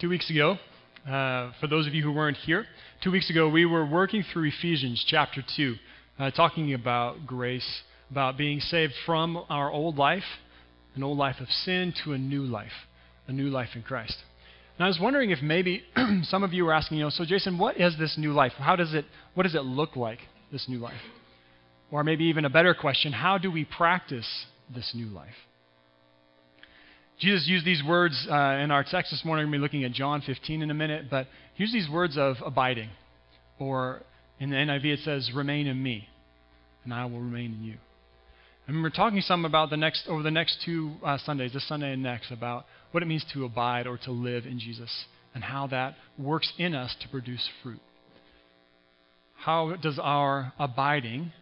two weeks ago, uh, for those of you who weren't here, two weeks ago we were working through Ephesians chapter 2, uh, talking about grace, about being saved from our old life, an old life of sin, to a new life, a new life in Christ. And I was wondering if maybe some of you were asking, you know, so Jason, what is this new life? How does it, what does it look like, this new life? Or maybe even a better question, how do we practice this new life? Jesus used these words uh, in our text this morning. We're going to be looking at John 15 in a minute, but he used these words of abiding. Or in the NIV, it says, remain in me, and I will remain in you. And we're talking some about the next, over the next two uh, Sundays, this Sunday and next, about what it means to abide or to live in Jesus and how that works in us to produce fruit. How does our abiding,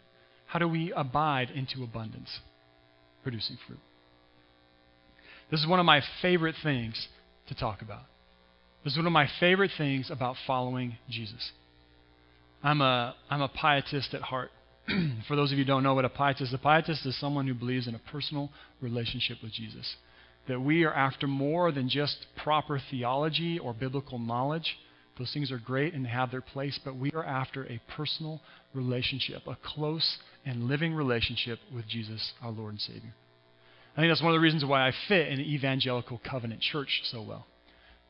how do we abide into abundance, producing fruit? This is one of my favorite things to talk about. This is one of my favorite things about following Jesus. I'm a, I'm a pietist at heart. For those of you who don't know what a pietist is, a pietist is someone who believes in a personal relationship with Jesus. That we are after more than just proper theology or biblical knowledge. Those things are great and have their place, but we are after a personal relationship, a close and living relationship with Jesus, our Lord and Savior. I think that's one of the reasons why I fit in the evangelical covenant church so well.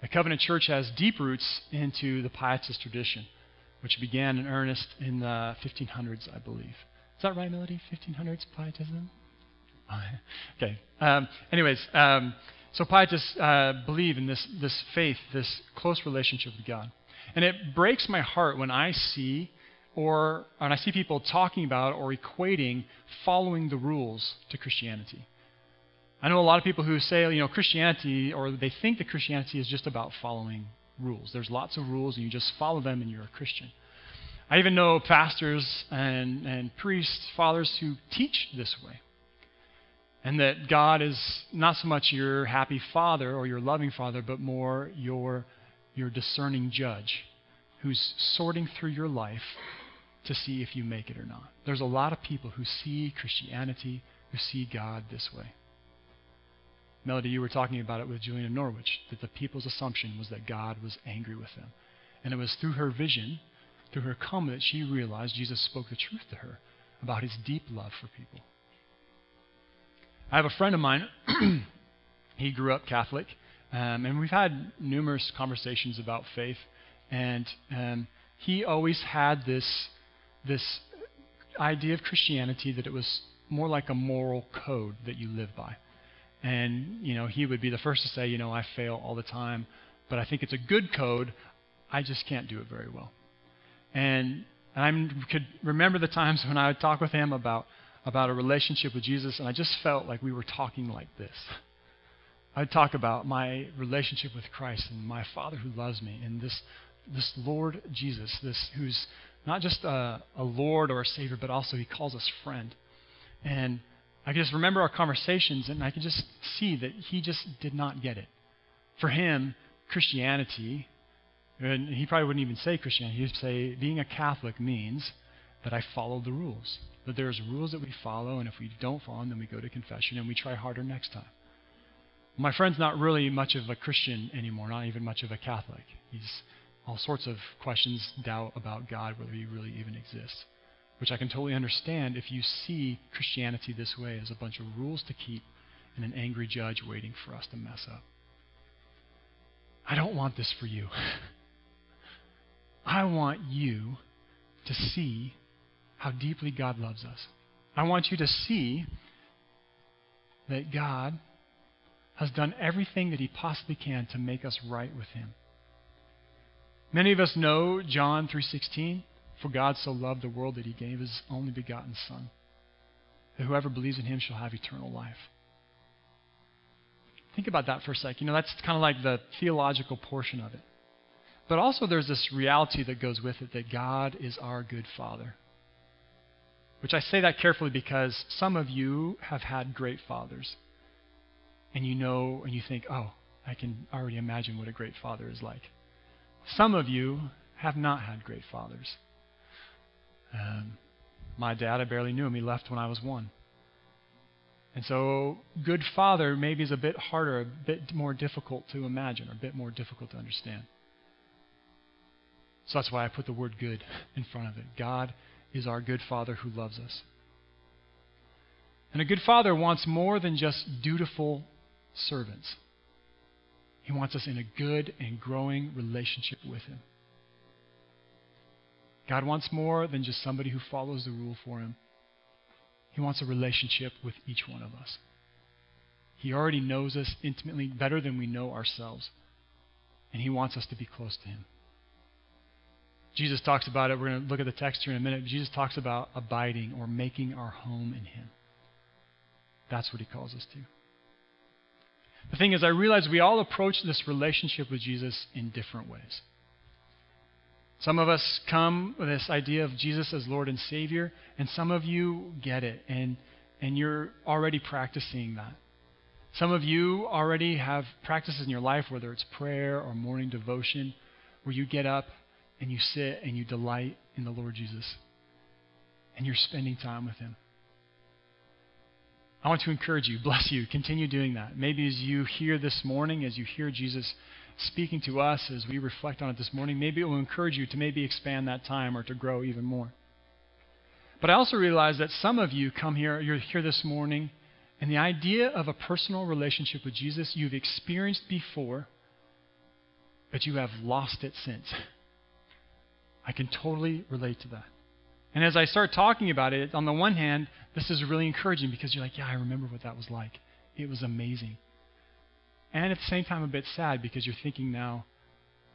The covenant church has deep roots into the pietist tradition, which began in earnest in the 1500s, I believe. Is that right, Melody? 1500s pietism? okay. Um, anyways, um, so pietists uh, believe in this, this faith, this close relationship with God. And it breaks my heart when I see or when I see people talking about or equating following the rules to Christianity. I know a lot of people who say, you know, Christianity, or they think that Christianity is just about following rules. There's lots of rules, and you just follow them, and you're a Christian. I even know pastors and, and priests, fathers who teach this way. And that God is not so much your happy father or your loving father, but more your, your discerning judge who's sorting through your life to see if you make it or not. There's a lot of people who see Christianity, who see God this way. Melody, you were talking about it with Julian of Norwich, that the people's assumption was that God was angry with them. And it was through her vision, through her come, that she realized Jesus spoke the truth to her about his deep love for people. I have a friend of mine, he grew up Catholic, um, and we've had numerous conversations about faith, and um, he always had this, this idea of Christianity that it was more like a moral code that you live by. And, you know, he would be the first to say, you know, I fail all the time, but I think it's a good code. I just can't do it very well. And I could remember the times when I would talk with him about, about a relationship with Jesus, and I just felt like we were talking like this. I'd talk about my relationship with Christ and my Father who loves me, and this, this Lord Jesus, this who's not just a, a Lord or a Savior, but also He calls us friend. And I could just remember our conversations and I could just see that he just did not get it. For him, Christianity, and he probably wouldn't even say Christianity, he'd say being a Catholic means that I follow the rules. That there's rules that we follow, and if we don't follow them, then we go to confession and we try harder next time. My friend's not really much of a Christian anymore, not even much of a Catholic. He's all sorts of questions, doubt about God, whether he really even exists which I can totally understand if you see Christianity this way as a bunch of rules to keep and an angry judge waiting for us to mess up. I don't want this for you. I want you to see how deeply God loves us. I want you to see that God has done everything that he possibly can to make us right with him. Many of us know John 3:16 for God so loved the world that he gave his only begotten Son, that whoever believes in him shall have eternal life. Think about that for a sec. You know, that's kind of like the theological portion of it. But also, there's this reality that goes with it that God is our good Father. Which I say that carefully because some of you have had great fathers. And you know, and you think, oh, I can already imagine what a great father is like. Some of you have not had great fathers. Um, my dad, I barely knew him. He left when I was one. And so, good father maybe is a bit harder, a bit more difficult to imagine, or a bit more difficult to understand. So that's why I put the word good in front of it. God is our good father who loves us. And a good father wants more than just dutiful servants. He wants us in a good and growing relationship with Him. God wants more than just somebody who follows the rule for Him. He wants a relationship with each one of us. He already knows us intimately better than we know ourselves. And He wants us to be close to Him. Jesus talks about it. We're going to look at the text here in a minute. Jesus talks about abiding or making our home in Him. That's what He calls us to. The thing is, I realize we all approach this relationship with Jesus in different ways. Some of us come with this idea of Jesus as Lord and Savior, and some of you get it, and, and you're already practicing that. Some of you already have practices in your life, whether it's prayer or morning devotion, where you get up and you sit and you delight in the Lord Jesus, and you're spending time with Him. I want to encourage you, bless you, continue doing that. Maybe as you hear this morning, as you hear Jesus speaking to us as we reflect on it this morning, maybe it will encourage you to maybe expand that time or to grow even more. But I also realize that some of you come here, you're here this morning, and the idea of a personal relationship with Jesus you've experienced before, but you have lost it since. I can totally relate to that. And as I start talking about it, on the one hand, this is really encouraging because you're like, yeah, I remember what that was like. It was amazing. And at the same time, a bit sad because you're thinking now,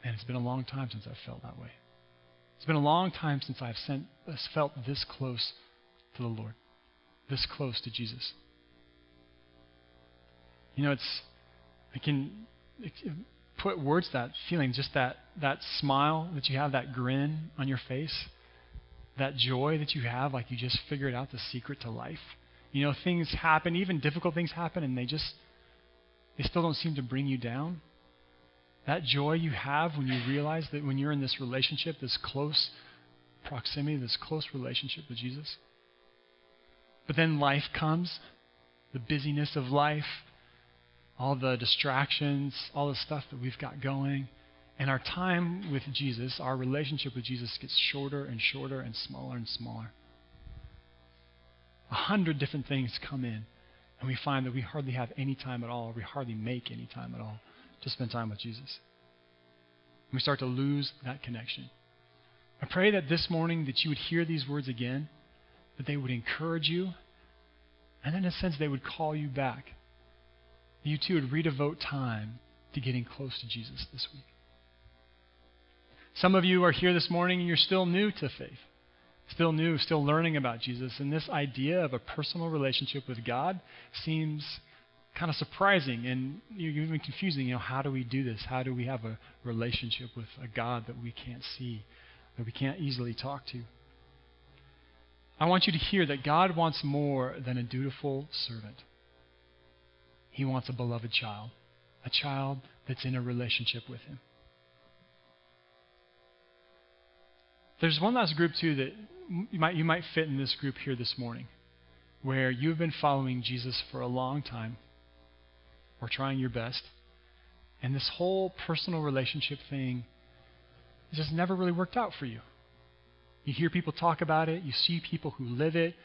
man, it's been a long time since I've felt that way. It's been a long time since I've sent, felt this close to the Lord, this close to Jesus. You know, it's, I can put words to that feeling, just that, that smile that you have, that grin on your face that joy that you have, like you just figured out the secret to life. You know, things happen, even difficult things happen, and they just, they still don't seem to bring you down. That joy you have when you realize that when you're in this relationship, this close proximity, this close relationship with Jesus. But then life comes, the busyness of life, all the distractions, all the stuff that we've got going. And our time with Jesus, our relationship with Jesus gets shorter and shorter and smaller and smaller. A hundred different things come in, and we find that we hardly have any time at all, we hardly make any time at all to spend time with Jesus. And we start to lose that connection. I pray that this morning that you would hear these words again, that they would encourage you, and in a sense they would call you back. You too would redevote time to getting close to Jesus this week. Some of you are here this morning and you're still new to faith, still new, still learning about Jesus. And this idea of a personal relationship with God seems kind of surprising and even confusing. You know, how do we do this? How do we have a relationship with a God that we can't see, that we can't easily talk to? I want you to hear that God wants more than a dutiful servant. He wants a beloved child, a child that's in a relationship with Him. There's one last group, too, that you might, you might fit in this group here this morning, where you've been following Jesus for a long time or trying your best, and this whole personal relationship thing just never really worked out for you. You hear people talk about it, you see people who live it,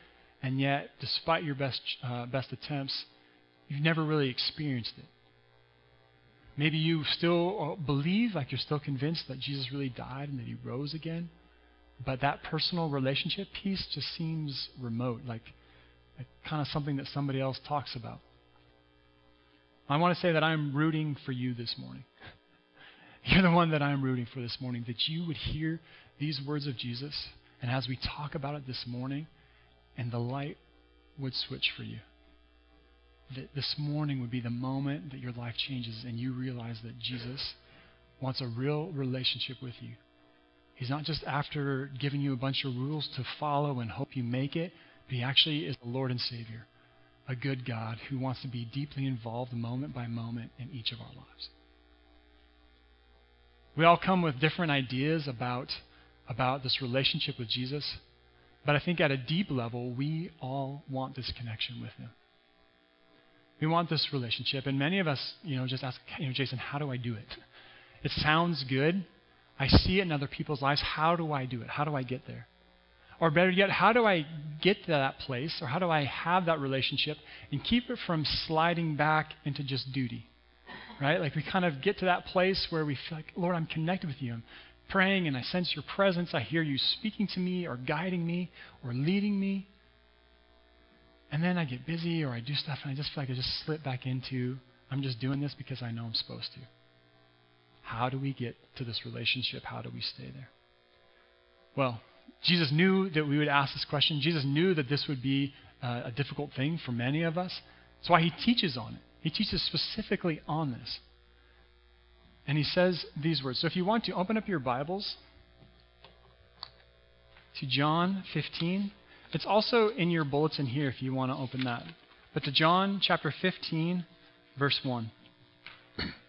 and yet, despite your best, uh, best attempts, you've never really experienced it. Maybe you still uh, believe, like you're still convinced that Jesus really died and that he rose again. But that personal relationship piece just seems remote, like, like kind of something that somebody else talks about. I want to say that I'm rooting for you this morning. You're the one that I'm rooting for this morning, that you would hear these words of Jesus, and as we talk about it this morning, and the light would switch for you. That this morning would be the moment that your life changes and you realize that Jesus wants a real relationship with you. He's not just after giving you a bunch of rules to follow and hope you make it, but He actually is the Lord and Savior, a good God who wants to be deeply involved moment by moment in each of our lives. We all come with different ideas about, about this relationship with Jesus, but I think at a deep level, we all want this connection with Him. We want this relationship. And many of us, you know, just ask, you know, Jason, how do I do it? It sounds good. I see it in other people's lives. How do I do it? How do I get there? Or better yet, how do I get to that place? Or how do I have that relationship and keep it from sliding back into just duty? Right? Like we kind of get to that place where we feel like, Lord, I'm connected with you. I'm praying and I sense your presence. I hear you speaking to me or guiding me or leading me. And then I get busy or I do stuff and I just feel like I just slip back into, I'm just doing this because I know I'm supposed to. How do we get to this relationship? How do we stay there? Well, Jesus knew that we would ask this question. Jesus knew that this would be uh, a difficult thing for many of us. That's why he teaches on it. He teaches specifically on this. And he says these words. So if you want to open up your Bibles to John 15, it's also in your bulletin here if you want to open that. But to John chapter 15, verse 1.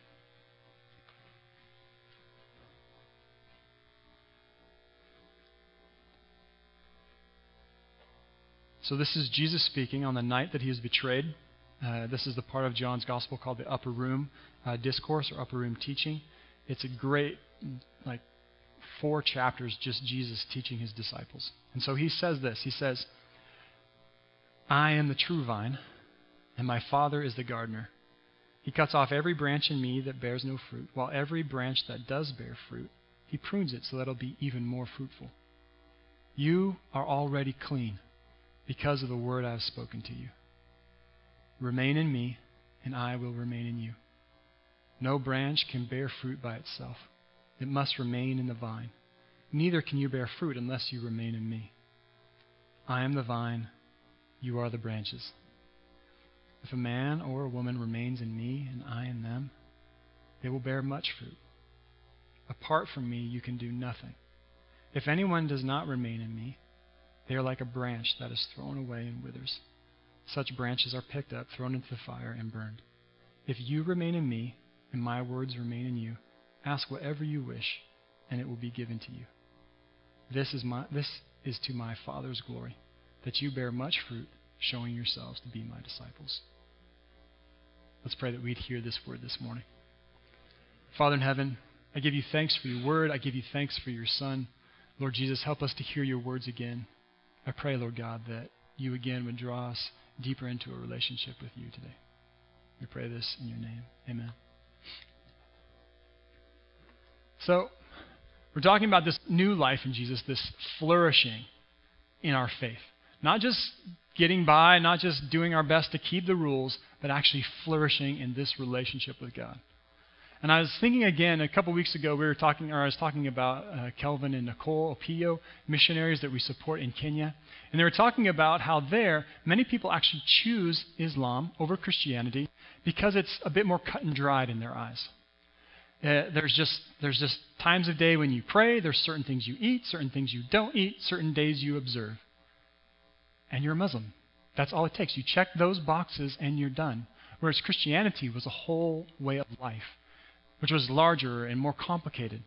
So, this is Jesus speaking on the night that he is betrayed. Uh, this is the part of John's gospel called the upper room uh, discourse or upper room teaching. It's a great, like, four chapters just Jesus teaching his disciples. And so he says this He says, I am the true vine, and my Father is the gardener. He cuts off every branch in me that bears no fruit, while every branch that does bear fruit, he prunes it so that it'll be even more fruitful. You are already clean because of the word I have spoken to you. Remain in me, and I will remain in you. No branch can bear fruit by itself, it must remain in the vine. Neither can you bear fruit unless you remain in me. I am the vine, you are the branches. If a man or a woman remains in me and I in them, they will bear much fruit. Apart from me, you can do nothing. If anyone does not remain in me, they are like a branch that is thrown away and withers. Such branches are picked up, thrown into the fire, and burned. If you remain in me, and my words remain in you, ask whatever you wish, and it will be given to you. This is, my, this is to my Father's glory, that you bear much fruit, showing yourselves to be my disciples. Let's pray that we'd hear this word this morning. Father in heaven, I give you thanks for your word. I give you thanks for your Son. Lord Jesus, help us to hear your words again. I pray, Lord God, that you again would draw us deeper into a relationship with you today. We pray this in your name. Amen. So, we're talking about this new life in Jesus, this flourishing in our faith. Not just getting by, not just doing our best to keep the rules, but actually flourishing in this relationship with God. And I was thinking again, a couple weeks ago, we were talking, or I was talking about uh, Kelvin and Nicole Opio, missionaries that we support in Kenya. And they were talking about how there, many people actually choose Islam over Christianity because it's a bit more cut and dried in their eyes. Uh, there's just there's just times of day when you pray. There's certain things you eat, certain things you don't eat, certain days you observe, and you're a Muslim. That's all it takes. You check those boxes and you're done. Whereas Christianity was a whole way of life which was larger and more complicated.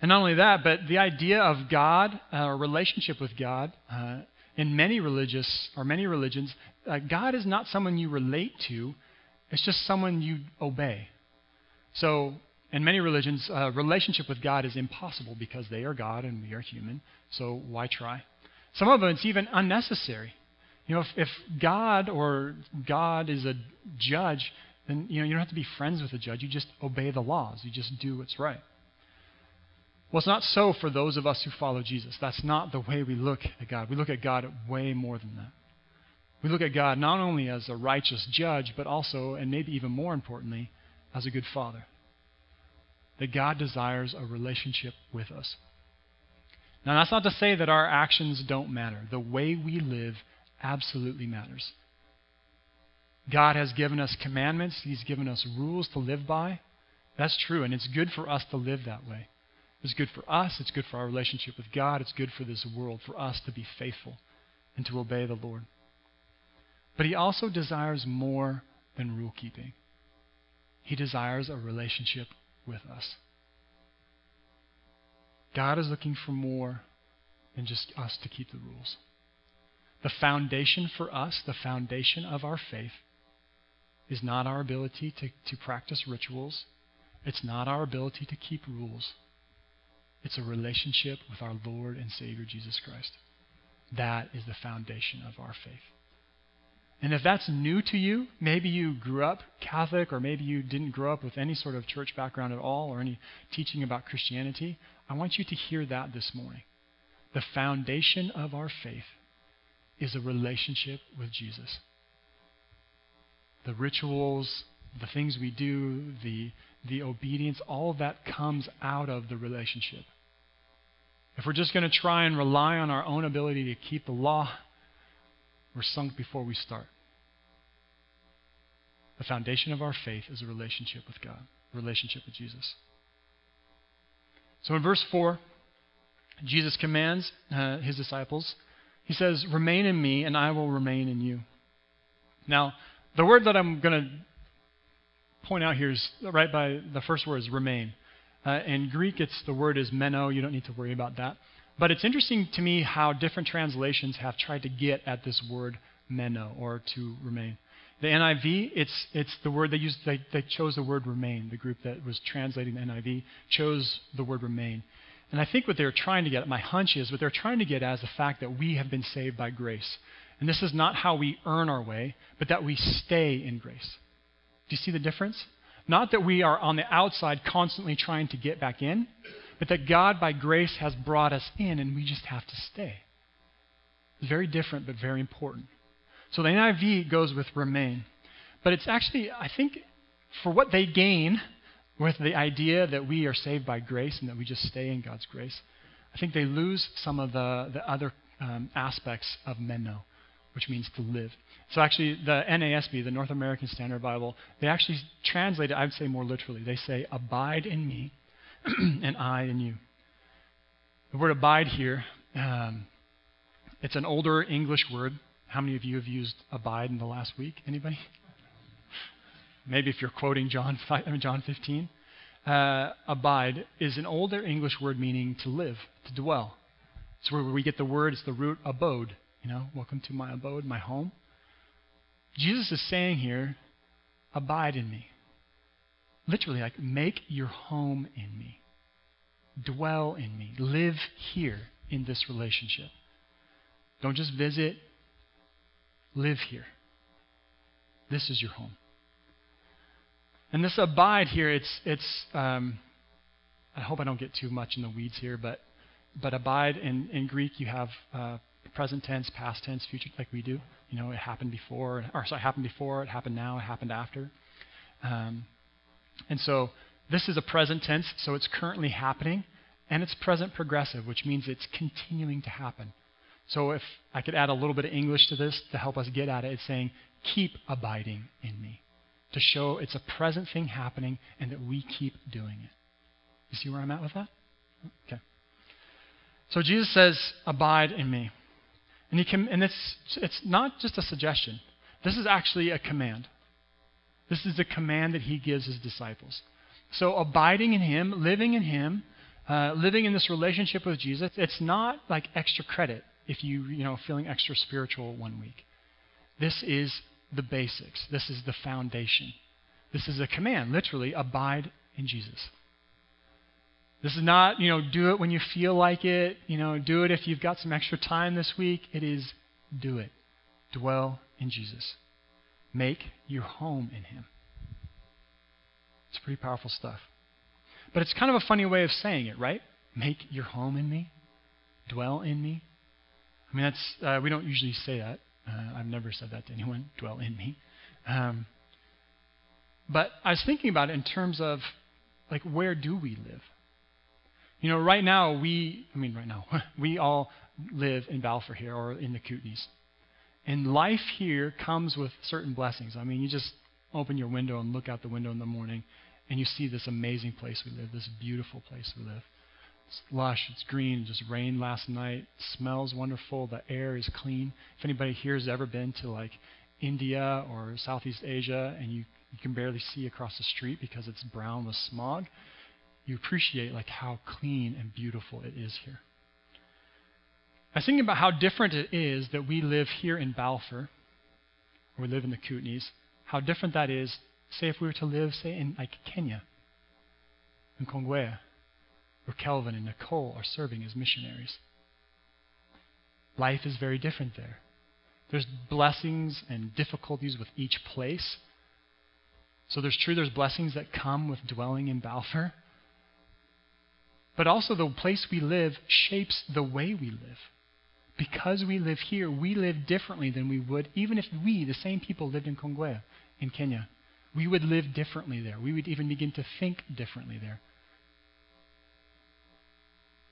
And not only that, but the idea of God, uh, a relationship with God, uh, in many religious or many religions, uh, God is not someone you relate to; it's just someone you obey. So, in many religions, a relationship with God is impossible because they are God and we are human. So why try? Some of them it's even unnecessary. You know, if, if God or God is a judge, then you know you don't have to be friends with the judge. You just obey the laws. You just do what's right. Well, it's not so for those of us who follow Jesus. That's not the way we look at God. We look at God way more than that. We look at God not only as a righteous judge, but also, and maybe even more importantly, as a good father. That God desires a relationship with us. Now, that's not to say that our actions don't matter. The way we live absolutely matters. God has given us commandments, He's given us rules to live by. That's true, and it's good for us to live that way. It's good for us, it's good for our relationship with God, it's good for this world, for us to be faithful and to obey the Lord. But He also desires more than rule keeping, He desires a relationship with us. God is looking for more than just us to keep the rules. The foundation for us, the foundation of our faith, is not our ability to, to practice rituals, it's not our ability to keep rules. It's a relationship with our Lord and Savior Jesus Christ. That is the foundation of our faith. And if that's new to you, maybe you grew up Catholic or maybe you didn't grow up with any sort of church background at all or any teaching about Christianity, I want you to hear that this morning. The foundation of our faith is a relationship with Jesus. The rituals, the things we do, the, the obedience, all of that comes out of the relationship. If we're just going to try and rely on our own ability to keep the law, we're sunk before we start. The foundation of our faith is a relationship with God, a relationship with Jesus. So in verse 4, Jesus commands uh, his disciples, he says, Remain in me, and I will remain in you. Now, the word that I'm going to point out here is right by the first word is remain. Uh, in Greek, it's the word is meno. You don't need to worry about that. But it's interesting to me how different translations have tried to get at this word meno, or to remain. The NIV, it's, it's the word they used, they, they chose the word remain. The group that was translating the NIV chose the word remain. And I think what they're trying to get, at, my hunch is, what they're trying to get at is the fact that we have been saved by grace. And this is not how we earn our way, but that we stay in grace. Do you see the difference? Not that we are on the outside constantly trying to get back in, but that God, by grace, has brought us in and we just have to stay. It's very different, but very important. So the NIV goes with remain. But it's actually, I think, for what they gain with the idea that we are saved by grace and that we just stay in God's grace, I think they lose some of the, the other um, aspects of meno, which means to live. So actually, the NASB, the North American Standard Bible, they actually translate it, I would say more literally. They say, Abide in me, and I in you. The word abide here, um, it's an older English word. How many of you have used abide in the last week? Anybody? Maybe if you're quoting John, 5, I mean John 15. Uh, abide is an older English word meaning to live, to dwell. It's where we get the word, it's the root abode. You know, welcome to my abode, my home. Jesus is saying here, abide in me. Literally, like, make your home in me. Dwell in me. Live here in this relationship. Don't just visit, live here. This is your home. And this abide here, it's, it's um, I hope I don't get too much in the weeds here, but, but abide in, in Greek, you have uh, present tense, past tense, future, like we do. You know, it happened before, or sorry, it happened before, it happened now, it happened after. Um, and so this is a present tense, so it's currently happening, and it's present progressive, which means it's continuing to happen. So if I could add a little bit of English to this to help us get at it, it's saying, keep abiding in me. To show it's a present thing happening and that we keep doing it. You see where I'm at with that? Okay. So Jesus says, abide in me. And, and it's, it's not just a suggestion, this is actually a command. This is a command that he gives his disciples. So, abiding in him, living in him, uh, living in this relationship with Jesus, it's not like extra credit if you, you know, feeling extra spiritual one week. This is the basics. This is the foundation. This is a command, literally, abide in Jesus. This is not, you know, do it when you feel like it. You know, do it if you've got some extra time this week. It is do it. Dwell in Jesus. Make your home in Him. It's pretty powerful stuff. But it's kind of a funny way of saying it, right? Make your home in me. Dwell in me. I mean, that's uh, we don't usually say that. Uh, I've never said that to anyone. Dwell in me. Um, but I was thinking about it in terms of like where do we live? You know, right now we, I mean, right now, we all live in Balfour here or in the Kootenays. And life here comes with certain blessings. I mean, you just open your window and look out the window in the morning, and you see this amazing place we live, this beautiful place we live. It's lush, it's green, it just rained last night, smells wonderful, the air is clean. If anybody here has ever been to like India or Southeast Asia and you, you can barely see across the street because it's brown with smog, you appreciate like how clean and beautiful it is here. I was thinking about how different it is that we live here in Balfour, or we live in the Kootenays, how different that is, say, if we were to live, say, in like Kenya, in Kongwea, where Kelvin and Nicole are serving as missionaries. Life is very different there. There's blessings and difficulties with each place. So there's true, there's blessings that come with dwelling in Balfour. But also, the place we live shapes the way we live. Because we live here, we live differently than we would, even if we, the same people, lived in Kongwea, in Kenya. We would live differently there. We would even begin to think differently there.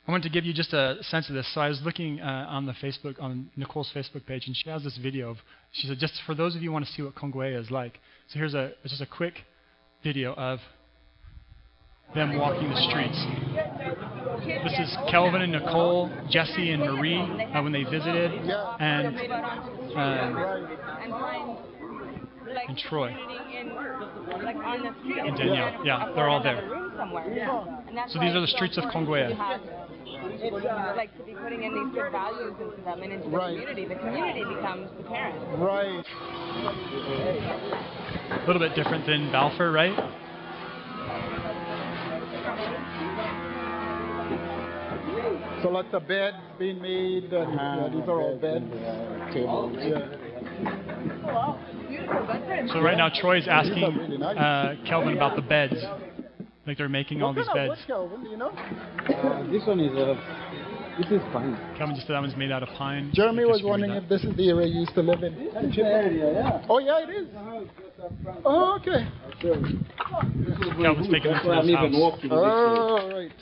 I want to give you just a sense of this. So I was looking uh, on the Facebook, on Nicole's Facebook page, and she has this video of. She said, just for those of you who want to see what Kongwea is like. So here's a just a quick video of them walking the streets. This is Kelvin and Nicole, Jesse and Marie uh, when they visited, and uh, and Troy and Danielle. Yeah, they're all there. So these are the streets of Kongwea. It's uh, like to be putting in these good values into them and into the Right. community. The community becomes the parent. Right. A little bit different than Balfour, right? So lots of beds being made, and yeah, these are all beds. tables. Yeah. So right now Troy's asking These really nice. uh, Kelvin about the beds. Like they're making all What these kind of beds. wood, Kelvin, do you know? Uh, this one is uh, this is pine. Kelvin just said that one's made out of pine. Jeremy was guess we read wondering if this is the area you used to live in. area, yeah. Oh, yeah, it is. Oh, okay. Kelvin's taking us That's why to I'm his even house. walking this way. Oh, right.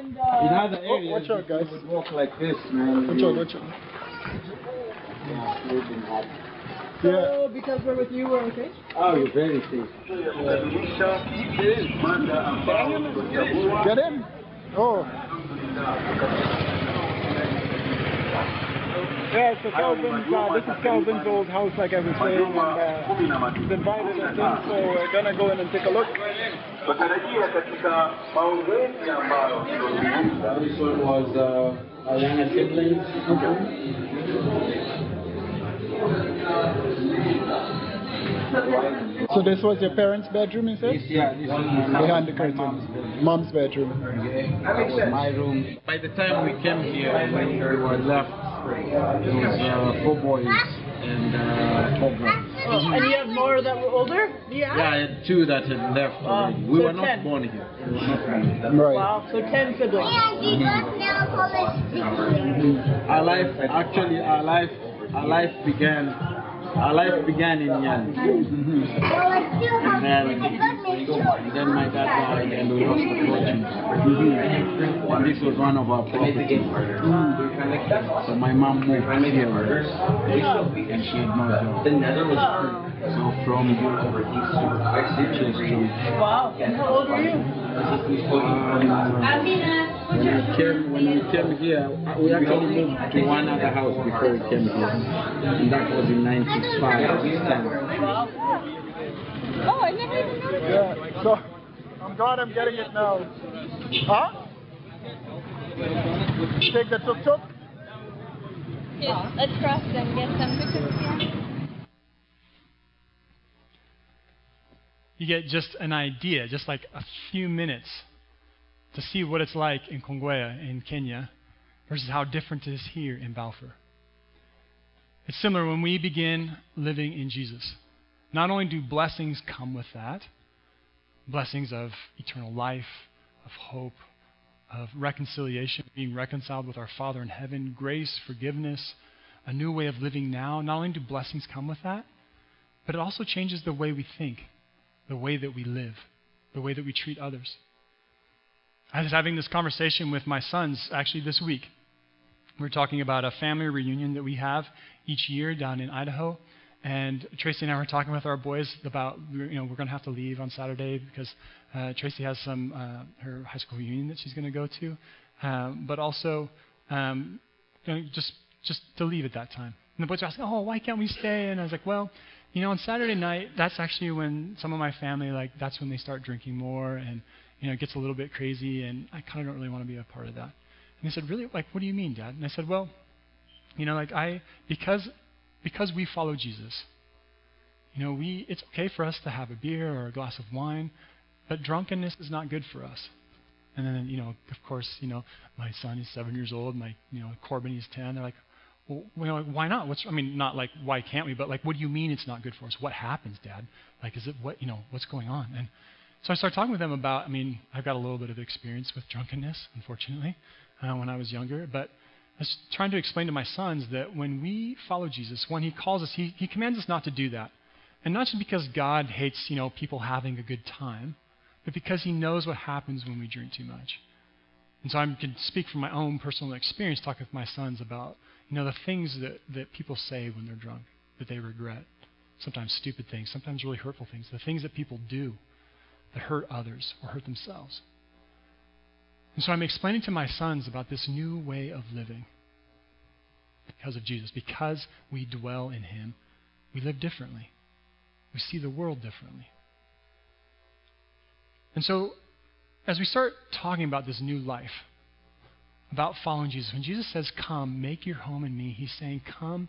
In other Oh, watch out, you guys. would walk like this, man. Watch out, watch out. Yeah, sleeping hard. Yeah. because we're with you, we're okay? Oh, you're very safe. Get in. Oh. Yeah, so Calvin's, uh, this is Calvin's old house, like I was saying, and uh, he's invited us in, so we're gonna go in and take a look. Tunatarajia katika maongezi ambayo tulizungumza This one was uh, our younger siblings. So this was your parents' bedroom, you This, said? yeah, this is Behind the my curtain. mom's bedroom. Mom's bedroom. That was my room. By the time we came here, when we were left, it was uh, four boys and uh, four girls. And you have more that were older? Yeah. Yeah, I had two that had left already. We so were not 10. born here. We were not born here. Right. Wow, so 10 siblings. Our life, actually, our life, our life began, our life began in Yan. And then, then my dad died and we lost the fortune. And this was one of our properties. Mm. So my mom moved here and she had no job. So from just to Wow. And how old were you? when we came when we came here, we actually moved to one other house before we came here, and that was in '95. Oh, I never even noticed. Yeah, so I'm glad I'm getting it now. Huh? Take the tuk tuk? Yeah, Let's cross and get some pictures. You get just an idea, just like a few minutes, to see what it's like in Kongwea in Kenya versus how different it is here in Balfour. It's similar when we begin living in Jesus. Not only do blessings come with that, blessings of eternal life, of hope, of reconciliation, being reconciled with our Father in heaven, grace, forgiveness, a new way of living now. Not only do blessings come with that, but it also changes the way we think, the way that we live, the way that we treat others. I was having this conversation with my sons actually this week. We're talking about a family reunion that we have each year down in Idaho. And Tracy and I were talking with our boys about, you know, we're going to have to leave on Saturday because uh, Tracy has some, uh, her high school reunion that she's going to go to. Um, but also, um, just, just to leave at that time. And the boys were asking, oh, why can't we stay? And I was like, well, you know, on Saturday night, that's actually when some of my family, like, that's when they start drinking more and, you know, it gets a little bit crazy and I kind of don't really want to be a part of that. And they said, really? Like, what do you mean, Dad? And I said, well, you know, like I, because, because we follow Jesus, You know, we it's okay for us to have a beer or a glass of wine, but drunkenness is not good for us. And then, you know, of course, you know, my son is seven years old. My, you know, Corbin is ten. They're like, well, why not? What's I mean, not like why can't we, but like, what do you mean it's not good for us? What happens, Dad? Like, is it what you know? What's going on? And so I started talking with them about. I mean, I've got a little bit of experience with drunkenness, unfortunately, uh, when I was younger, but I was trying to explain to my sons that when we follow Jesus, when He calls us, He, he commands us not to do that. And not just because God hates, you know, people having a good time, but because He knows what happens when we drink too much. And so I can speak from my own personal experience, talking with my sons about, you know, the things that, that people say when they're drunk, that they regret. Sometimes stupid things, sometimes really hurtful things, the things that people do that hurt others or hurt themselves. And so I'm explaining to my sons about this new way of living because of Jesus. Because we dwell in Him, we live differently. We see the world differently. And so, as we start talking about this new life, about following Jesus, when Jesus says, Come, make your home in me, He's saying, Come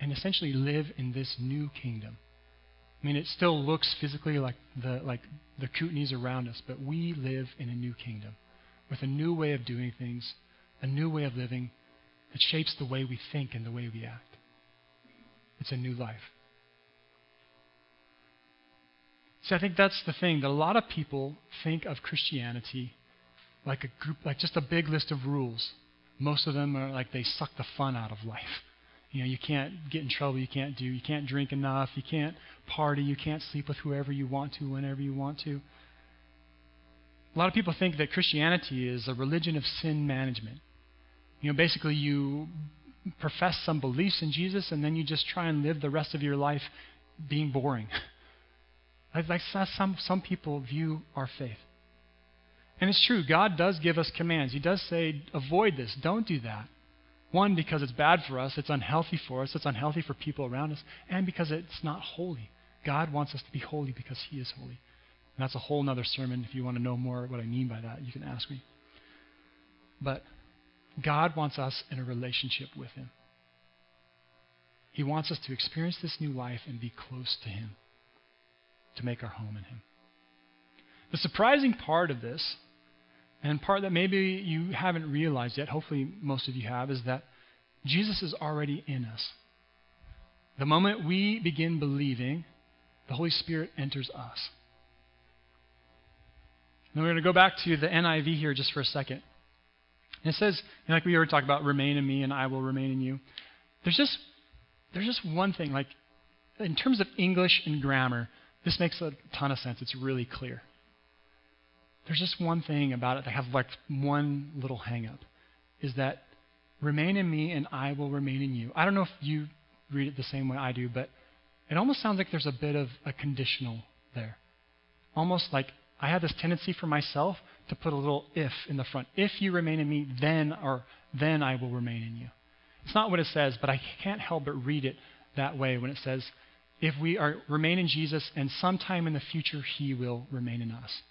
and essentially live in this new kingdom. I mean, it still looks physically like the, like the Kootenays around us, but we live in a new kingdom with a new way of doing things, a new way of living that shapes the way we think and the way we act. It's a new life. See, I think that's the thing that a lot of people think of Christianity like a group, like just a big list of rules. Most of them are like they suck the fun out of life. You know, you can't get in trouble, you can't do, you can't drink enough, you can't party, you can't sleep with whoever you want to, whenever you want to. A lot of people think that Christianity is a religion of sin management. You know, basically you profess some beliefs in Jesus and then you just try and live the rest of your life being boring. like some, some people view our faith. And it's true, God does give us commands. He does say, avoid this, don't do that. One, because it's bad for us, it's unhealthy for us, it's unhealthy for people around us, and because it's not holy. God wants us to be holy because He is holy. And that's a whole other sermon. If you want to know more what I mean by that, you can ask me. But God wants us in a relationship with Him. He wants us to experience this new life and be close to Him, to make our home in Him. The surprising part of this, and part that maybe you haven't realized yet, hopefully most of you have, is that Jesus is already in us. The moment we begin believing, the Holy Spirit enters us. And we're going to go back to the NIV here just for a second. And it says, like we already talked about, remain in me and I will remain in you. There's just there's just one thing, like in terms of English and grammar, this makes a ton of sense. It's really clear. There's just one thing about it that have like one little hang up is that remain in me and I will remain in you. I don't know if you read it the same way I do, but it almost sounds like there's a bit of a conditional there. Almost like I have this tendency for myself to put a little if in the front. If you remain in me, then or then I will remain in you. It's not what it says, but I can't help but read it that way when it says, if we are remain in Jesus and sometime in the future he will remain in us.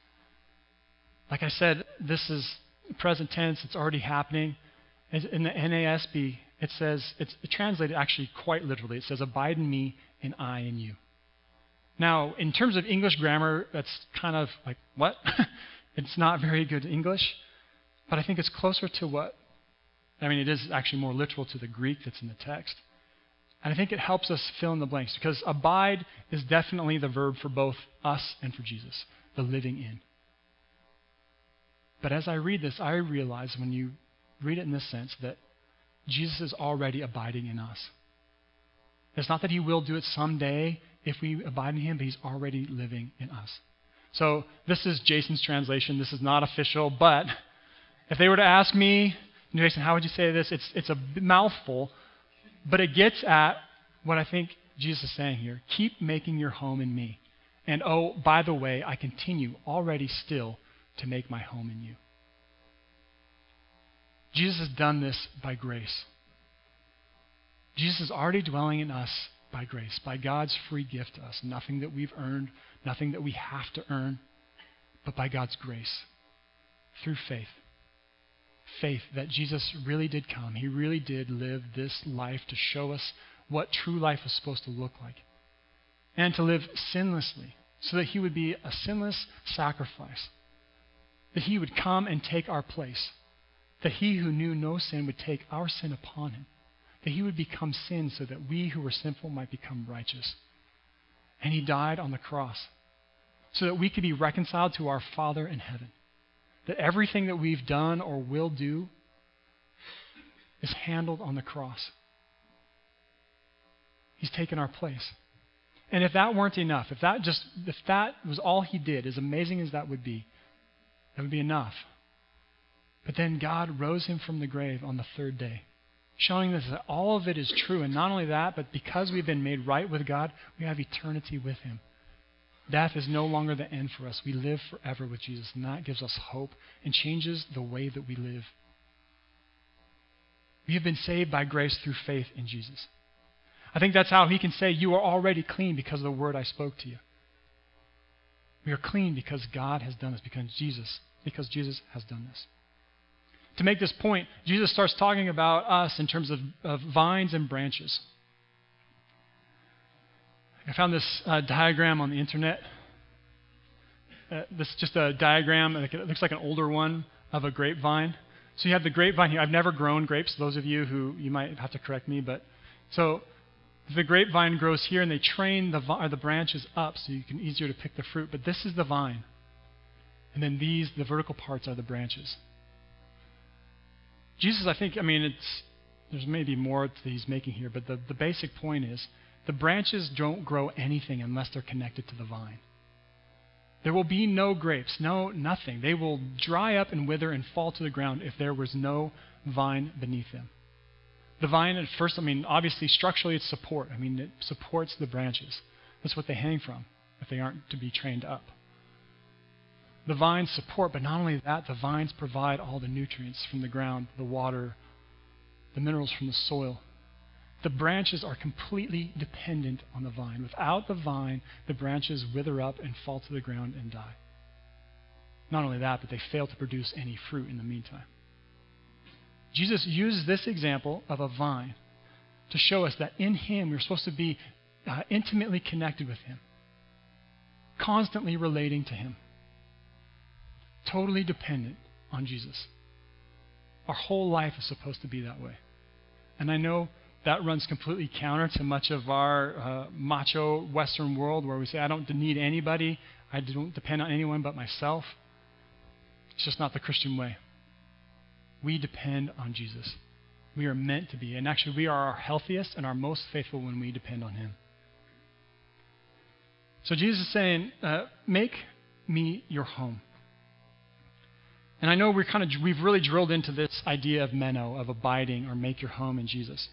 Like I said, this is present tense, it's already happening. In the NASB, it says, it's translated actually quite literally. It says, Abide in me and I in you. Now, in terms of English grammar, that's kind of like, what? it's not very good English, but I think it's closer to what, I mean, it is actually more literal to the Greek that's in the text. And I think it helps us fill in the blanks because abide is definitely the verb for both us and for Jesus, the living in. But as I read this, I realize when you read it in this sense that Jesus is already abiding in us. It's not that he will do it someday if we abide in him, but he's already living in us. So this is Jason's translation. This is not official, but if they were to ask me, Jason, how would you say this? It's, it's a mouthful, but it gets at what I think Jesus is saying here. Keep making your home in me. And oh, by the way, I continue already still to make my home in you. Jesus has done this by grace. Jesus is already dwelling in us by grace, by God's free gift to us. Nothing that we've earned, nothing that we have to earn, but by God's grace through faith. Faith that Jesus really did come. He really did live this life to show us what true life was supposed to look like. and to live sinlessly, so that he would be a sinless sacrifice, that he would come and take our place, that he who knew no sin would take our sin upon him, that he would become sin so that we who were sinful might become righteous. And he died on the cross so that we could be reconciled to our Father in heaven. That everything that we've done or will do is handled on the cross. He's taken our place. And if that weren't enough, if that just if that was all he did, as amazing as that would be, that would be enough. But then God rose him from the grave on the third day, showing us that all of it is true. And not only that, but because we've been made right with God, we have eternity with him. Death is no longer the end for us. We live forever with Jesus, and that gives us hope and changes the way that we live. We have been saved by grace through faith in Jesus. I think that's how he can say, You are already clean because of the word I spoke to you. We are clean because God has done this, because Jesus, because Jesus has done this. To make this point, Jesus starts talking about us in terms of, of vines and branches. I found this uh, diagram on the internet. Uh, this is just a diagram, it looks like an older one of a grapevine. So you have the grapevine here. I've never grown grapes. Those of you who you might have to correct me, but so the grapevine grows here, and they train the the branches up so you can easier to pick the fruit. But this is the vine, and then these the vertical parts are the branches. Jesus, I think, I mean, it's there's maybe more that he's making here, but the, the basic point is the branches don't grow anything unless they're connected to the vine. There will be no grapes, no nothing. They will dry up and wither and fall to the ground if there was no vine beneath them. The vine, at first, I mean, obviously, structurally, it's support. I mean, it supports the branches. That's what they hang from if they aren't to be trained up. The vines support, but not only that, the vines provide all the nutrients from the ground, the water, the minerals from the soil. The branches are completely dependent on the vine. Without the vine, the branches wither up and fall to the ground and die. Not only that, but they fail to produce any fruit in the meantime. Jesus uses this example of a vine to show us that in Him we're supposed to be uh, intimately connected with Him, constantly relating to Him, totally dependent on Jesus. Our whole life is supposed to be that way. And I know that runs completely counter to much of our uh, macho Western world where we say, I don't need anybody, I don't depend on anyone but myself. It's just not the Christian way. We depend on Jesus. We are meant to be. And actually, we are our healthiest and our most faithful when we depend on Him. So Jesus is saying, uh, make me your home. And I know we're kind of we've really drilled into this idea of meno, of abiding or make your home in Jesus.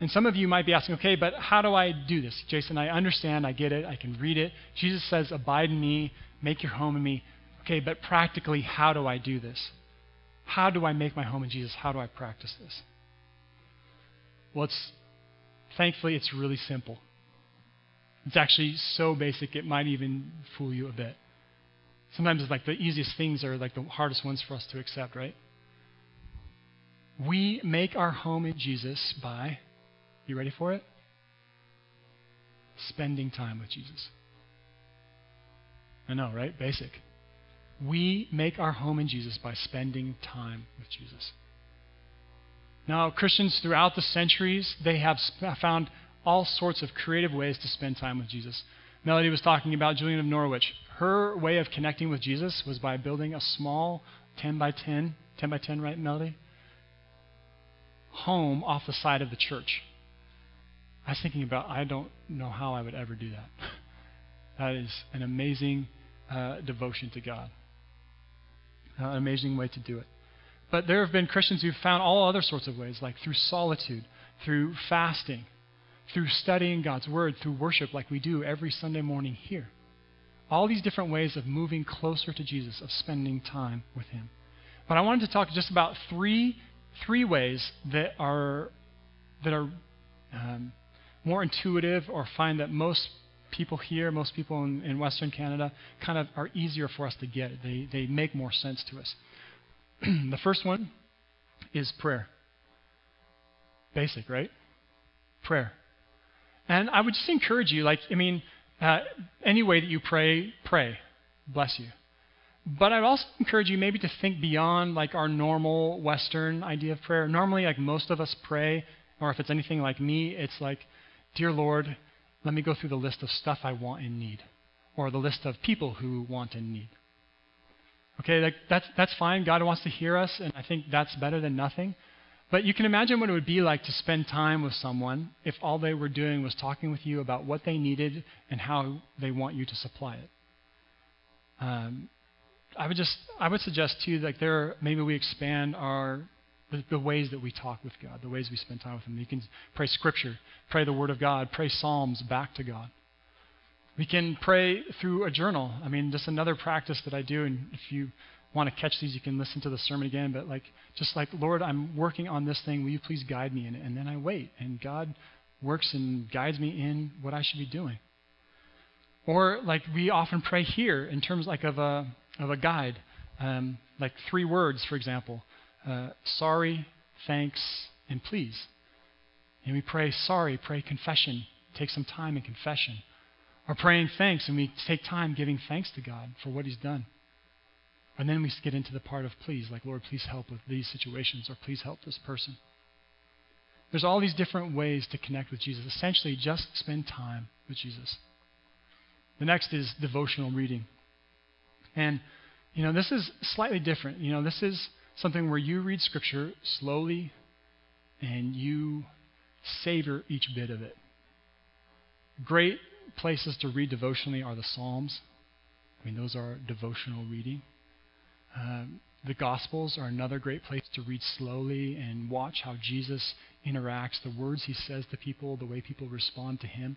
And some of you might be asking, okay, but how do I do this? Jason, I understand, I get it, I can read it. Jesus says, abide in me, make your home in me. Okay, but practically, how do I do this? How do I make my home in Jesus? How do I practice this? Well, it's thankfully it's really simple. It's actually so basic it might even fool you a bit. Sometimes it's like the easiest things are like the hardest ones for us to accept, right? We make our home in Jesus by you ready for it? Spending time with Jesus. I know, right? Basic. We make our home in Jesus by spending time with Jesus. Now, Christians throughout the centuries, they have found all sorts of creative ways to spend time with Jesus. Melody was talking about Julian of Norwich. Her way of connecting with Jesus was by building a small 10 by 10, 10 by 10, right, Melody? Home off the side of the church. I was thinking about, I don't know how I would ever do that. that is an amazing uh, devotion to God, uh, an amazing way to do it. But there have been Christians who've found all other sorts of ways, like through solitude, through fasting, through studying God's Word, through worship, like we do every Sunday morning here. All these different ways of moving closer to Jesus, of spending time with Him. But I wanted to talk just about three, three ways that are, that are um, more intuitive or find that most people here, most people in, in Western Canada, kind of are easier for us to get. They, they make more sense to us. the first one is prayer. Basic, right? Prayer. And I would just encourage you, like, I mean, uh, any way that you pray, pray. Bless you. But I'd also encourage you maybe to think beyond like our normal Western idea of prayer. Normally, like most of us pray, or if it's anything like me, it's like, Dear Lord, let me go through the list of stuff I want and need, or the list of people who want and need. Okay, that's that's fine. God wants to hear us, and I think that's better than nothing. But you can imagine what it would be like to spend time with someone if all they were doing was talking with you about what they needed and how they want you to supply it. Um, I would just I would suggest too like there maybe we expand our the, the, ways that we talk with God, the ways we spend time with Him. You can pray Scripture, pray the Word of God, pray Psalms back to God. We can pray through a journal. I mean, just another practice that I do, and if you want to catch these, you can listen to the sermon again. But like, just like, Lord, I'm working on this thing. Will you please guide me in it? And then I wait, and God works and guides me in what I should be doing. Or like we often pray here in terms like of a of a guide, um, like three words, for example: uh, sorry, thanks, and please. And we pray sorry, pray confession, take some time in confession. Or praying thanks, and we take time giving thanks to God for what He's done. And then we get into the part of please, like, Lord, please help with these situations, or please help this person. There's all these different ways to connect with Jesus. Essentially, just spend time with Jesus. The next is devotional reading. And, you know, this is slightly different. You know, this is something where you read Scripture slowly and you savor each bit of it. Great places to read devotionally are the Psalms. I mean, those are devotional reading. Um, the Gospels are another great place to read slowly and watch how Jesus interacts, the words he says to people, the way people respond to him.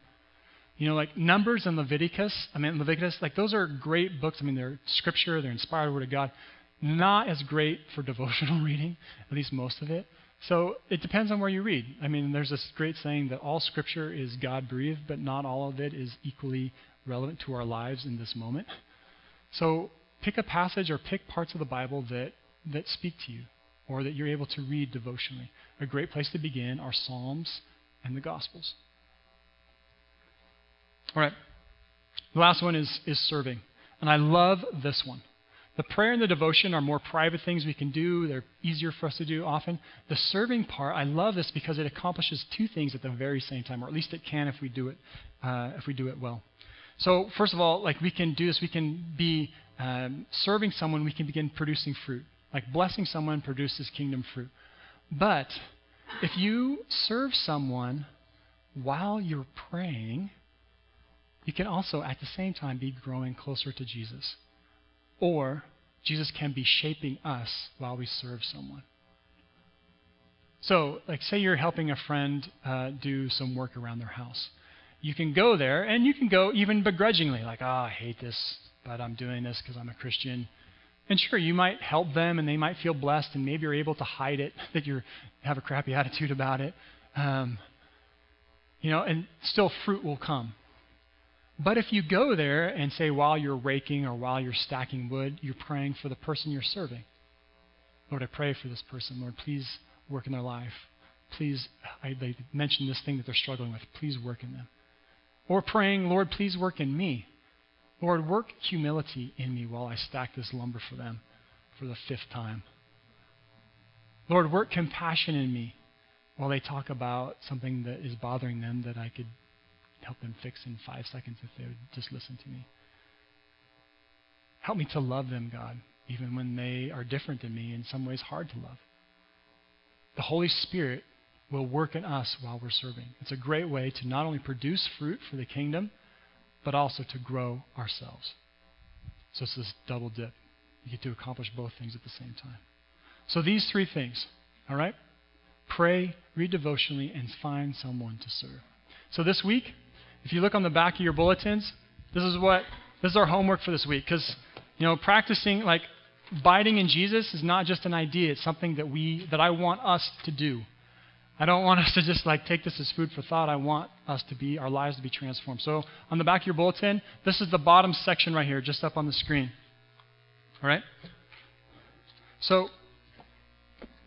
You know, like Numbers and Leviticus, I mean, Leviticus, like those are great books. I mean, they're scripture, they're inspired word of God. Not as great for devotional reading, at least most of it. So it depends on where you read. I mean, there's this great saying that all scripture is God breathed, but not all of it is equally relevant to our lives in this moment. So pick a passage or pick parts of the Bible that, that speak to you or that you're able to read devotionally. A great place to begin are Psalms and the Gospels. All right. The last one is, is serving. And I love this one. The prayer and the devotion are more private things we can do. They're easier for us to do often. The serving part, I love this because it accomplishes two things at the very same time, or at least it can if we do it, uh, if we do it well. So first of all, like we can do this, we can be um, serving someone, we can begin producing fruit. Like blessing someone produces kingdom fruit. But if you serve someone while you're praying, you can also at the same time be growing closer to Jesus. Or Jesus can be shaping us while we serve someone. So, like, say you're helping a friend uh, do some work around their house. You can go there, and you can go even begrudgingly, like, oh, I hate this but I'm doing this because I'm a Christian. And sure, you might help them and they might feel blessed and maybe you're able to hide it, that you have a crappy attitude about it. Um, you know, and still fruit will come. But if you go there and say while you're raking or while you're stacking wood, you're praying for the person you're serving. Lord, I pray for this person. Lord, please work in their life. Please, I, they mentioned this thing that they're struggling with. Please work in them. Or praying, Lord, please work in me. Lord, work humility in me while I stack this lumber for them for the fifth time. Lord, work compassion in me while they talk about something that is bothering them that I could help them fix in five seconds if they would just listen to me. Help me to love them, God, even when they are different than me, in some ways hard to love. The Holy Spirit will work in us while we're serving. It's a great way to not only produce fruit for the kingdom, but also to grow ourselves. So it's this double dip. You get to accomplish both things at the same time. So these three things, all right? Pray, read devotionally, and find someone to serve. So this week, if you look on the back of your bulletins, this is what this is our homework for this week. Because you know, practicing like abiding in Jesus is not just an idea; it's something that we that I want us to do. I don't want us to just like take this as food for thought. I want us to be, our lives to be transformed. So on the back of your bulletin, this is the bottom section right here, just up on the screen. All right? So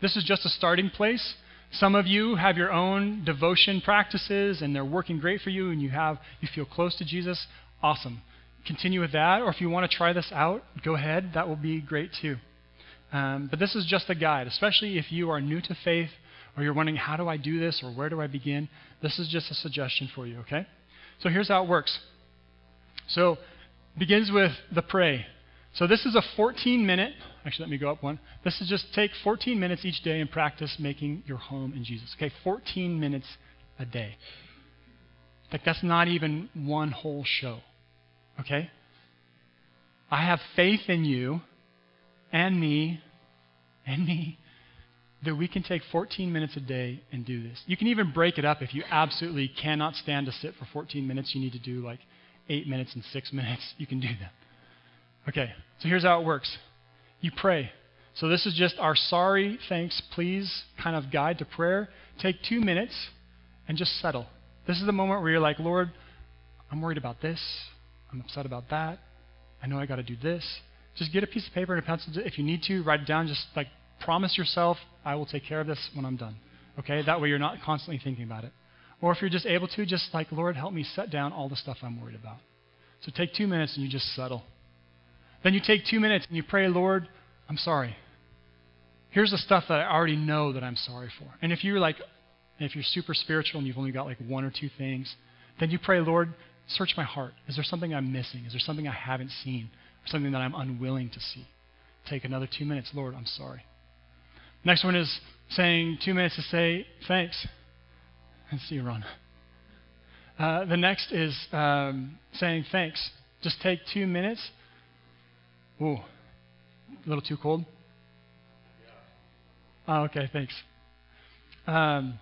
this is just a starting place. Some of you have your own devotion practices and they're working great for you and you have you feel close to Jesus. awesome. Continue with that, or if you want to try this out, go ahead. That will be great too. Um, but this is just a guide, especially if you are new to faith or you're wondering, how do I do this or where do I begin? This is just a suggestion for you, okay? So here's how it works. So begins with the pray. So this is a 14 minute, actually, let me go up one. This is just take 14 minutes each day and practice making your home in Jesus. Okay, 14 minutes a day. Like, that's not even one whole show. Okay? I have faith in you and me and me that we can take 14 minutes a day and do this. You can even break it up if you absolutely cannot stand to sit for 14 minutes. You need to do like 8 minutes and 6 minutes. You can do that. Okay, so here's how it works you pray. So this is just our sorry, thanks, please kind of guide to prayer. Take two minutes and just settle. This is the moment where you're like, Lord, I'm worried about this. I'm upset about that. I know I got to do this. Just get a piece of paper and a pencil. If you need to, write it down. Just like promise yourself, I will take care of this when I'm done. Okay? That way you're not constantly thinking about it. Or if you're just able to, just like, Lord, help me set down all the stuff I'm worried about. So take two minutes and you just settle. Then you take two minutes and you pray, Lord, I'm sorry. Here's the stuff that I already know that I'm sorry for. And if you're like, if you're super spiritual and you've only got like one or two things, then you pray, Lord, search my heart. Is there something I'm missing? Is there something I haven't seen? Or something that I'm unwilling to see? Take another two minutes. Lord, I'm sorry. Next one is saying two minutes to say thanks. And see you, Ron. Uh, the next is um, saying thanks. Just take two minutes. Ooh, a little too cold? Oh, okay, thanks. Um,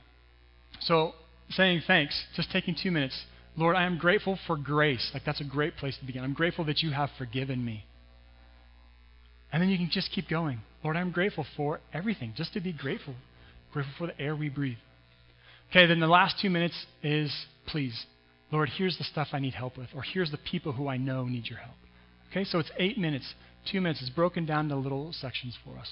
so, saying thanks, just taking two minutes. Lord, I am grateful for grace. Like, that's a great place to begin. I'm grateful that you have forgiven me. And then you can just keep going. Lord, I'm grateful for everything, just to be grateful. Grateful for the air we breathe. Okay, then the last two minutes is please. Lord, here's the stuff I need help with, or here's the people who I know need your help. Okay, so it's eight minutes, two minutes. It's broken down into little sections for us.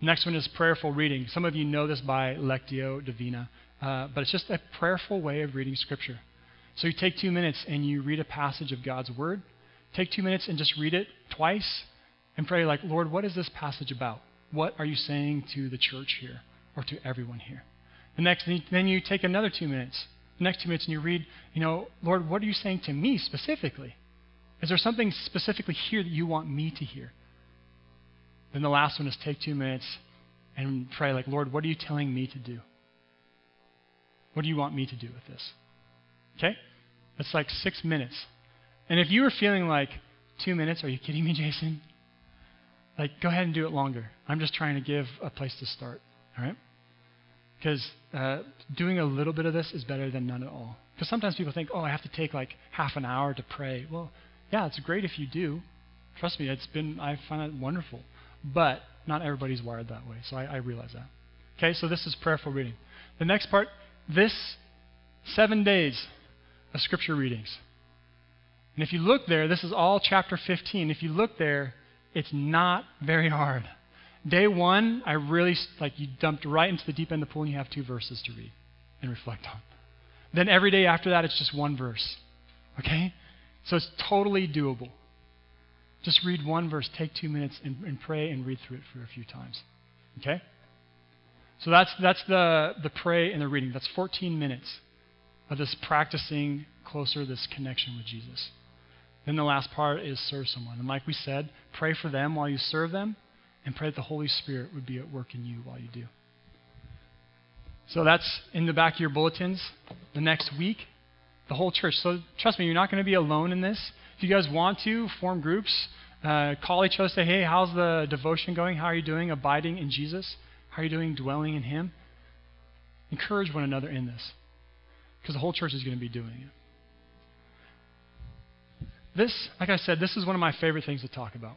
Next one is prayerful reading. Some of you know this by Lectio Divina, uh, but it's just a prayerful way of reading Scripture. So you take two minutes and you read a passage of God's Word. Take two minutes and just read it twice and pray, like, Lord, what is this passage about? What are you saying to the church here or to everyone here? The next, then you take another two minutes. The next two minutes and you read, you know, Lord, what are you saying to me specifically? Is there something specifically here that you want me to hear? Then the last one is take two minutes and pray, like, Lord, what are you telling me to do? What do you want me to do with this? Okay? That's like six minutes. And if you were feeling like two minutes, are you kidding me, Jason? Like, go ahead and do it longer. I'm just trying to give a place to start. All right? Because uh, doing a little bit of this is better than none at all. Because sometimes people think, oh, I have to take like half an hour to pray. Well, yeah, it's great if you do. Trust me, it's been I find it wonderful. But not everybody's wired that way, so I, I realize that. Okay, so this is prayerful reading. The next part, this seven days of scripture readings. And if you look there, this is all chapter 15. If you look there, it's not very hard. Day one, I really, like, you dumped right into the deep end of the pool and you have two verses to read and reflect on. Then every day after that, it's just one verse. Okay? So it's totally doable. Just read one verse, take two minutes, and, and pray and read through it for a few times. Okay? So that's, that's the, the pray and the reading. That's 14 minutes of this practicing closer, this connection with Jesus. Then the last part is serve someone. And like we said, pray for them while you serve them, and pray that the Holy Spirit would be at work in you while you do. So that's in the back of your bulletins. The next week, the whole church. So trust me, you're not going to be alone in this. If you guys want to, form groups. Uh, call each other, say, hey, how's the devotion going? How are you doing abiding in Jesus? How are you doing dwelling in Him? Encourage one another in this because the whole church is going to be doing it. This, like I said, this is one of my favorite things to talk about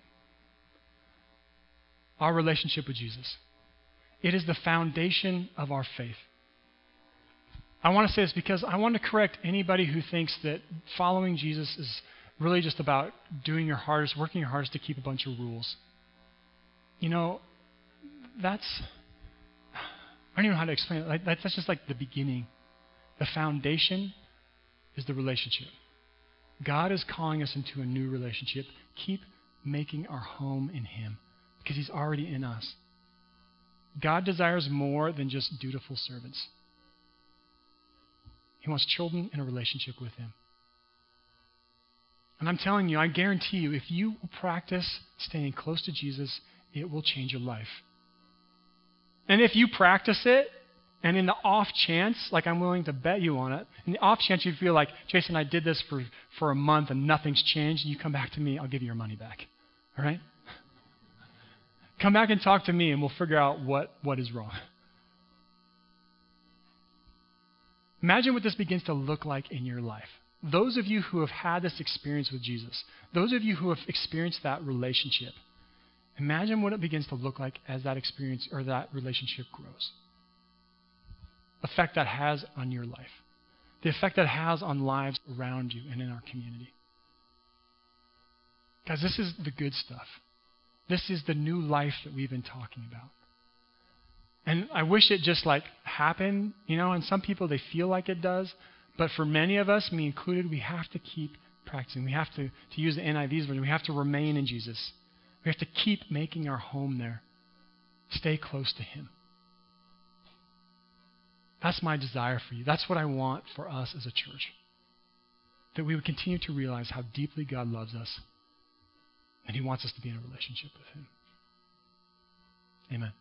our relationship with Jesus. It is the foundation of our faith. I want to say this because I want to correct anybody who thinks that following Jesus is really just about doing your hardest, working your hardest to keep a bunch of rules. You know, that's, I don't even know how to explain it. That's just like the beginning. The foundation is the relationship. God is calling us into a new relationship. Keep making our home in Him because He's already in us. God desires more than just dutiful servants. He wants children in a relationship with Him. And I'm telling you, I guarantee you, if you practice staying close to Jesus, it will change your life. And if you practice it, and in the off chance, like I'm willing to bet you on it, in the off chance you feel like, Jason, I did this for, for a month and nothing's changed, and you come back to me, I'll give you your money back. All right? Come back and talk to me, and we'll figure out what, what is wrong. Imagine what this begins to look like in your life. Those of you who have had this experience with Jesus, those of you who have experienced that relationship, imagine what it begins to look like as that experience or that relationship grows. Effect that has on your life, the effect that has on lives around you and in our community. Guys, this is the good stuff. This is the new life that we've been talking about. And I wish it just like happened, you know, and some people they feel like it does, but for many of us, me included, we have to keep practicing. We have to, to use the NIV's version, we have to remain in Jesus. We have to keep making our home there. Stay close to Him. That's my desire for you. That's what I want for us as a church. That we would continue to realize how deeply God loves us and He wants us to be in a relationship with Him. Amen.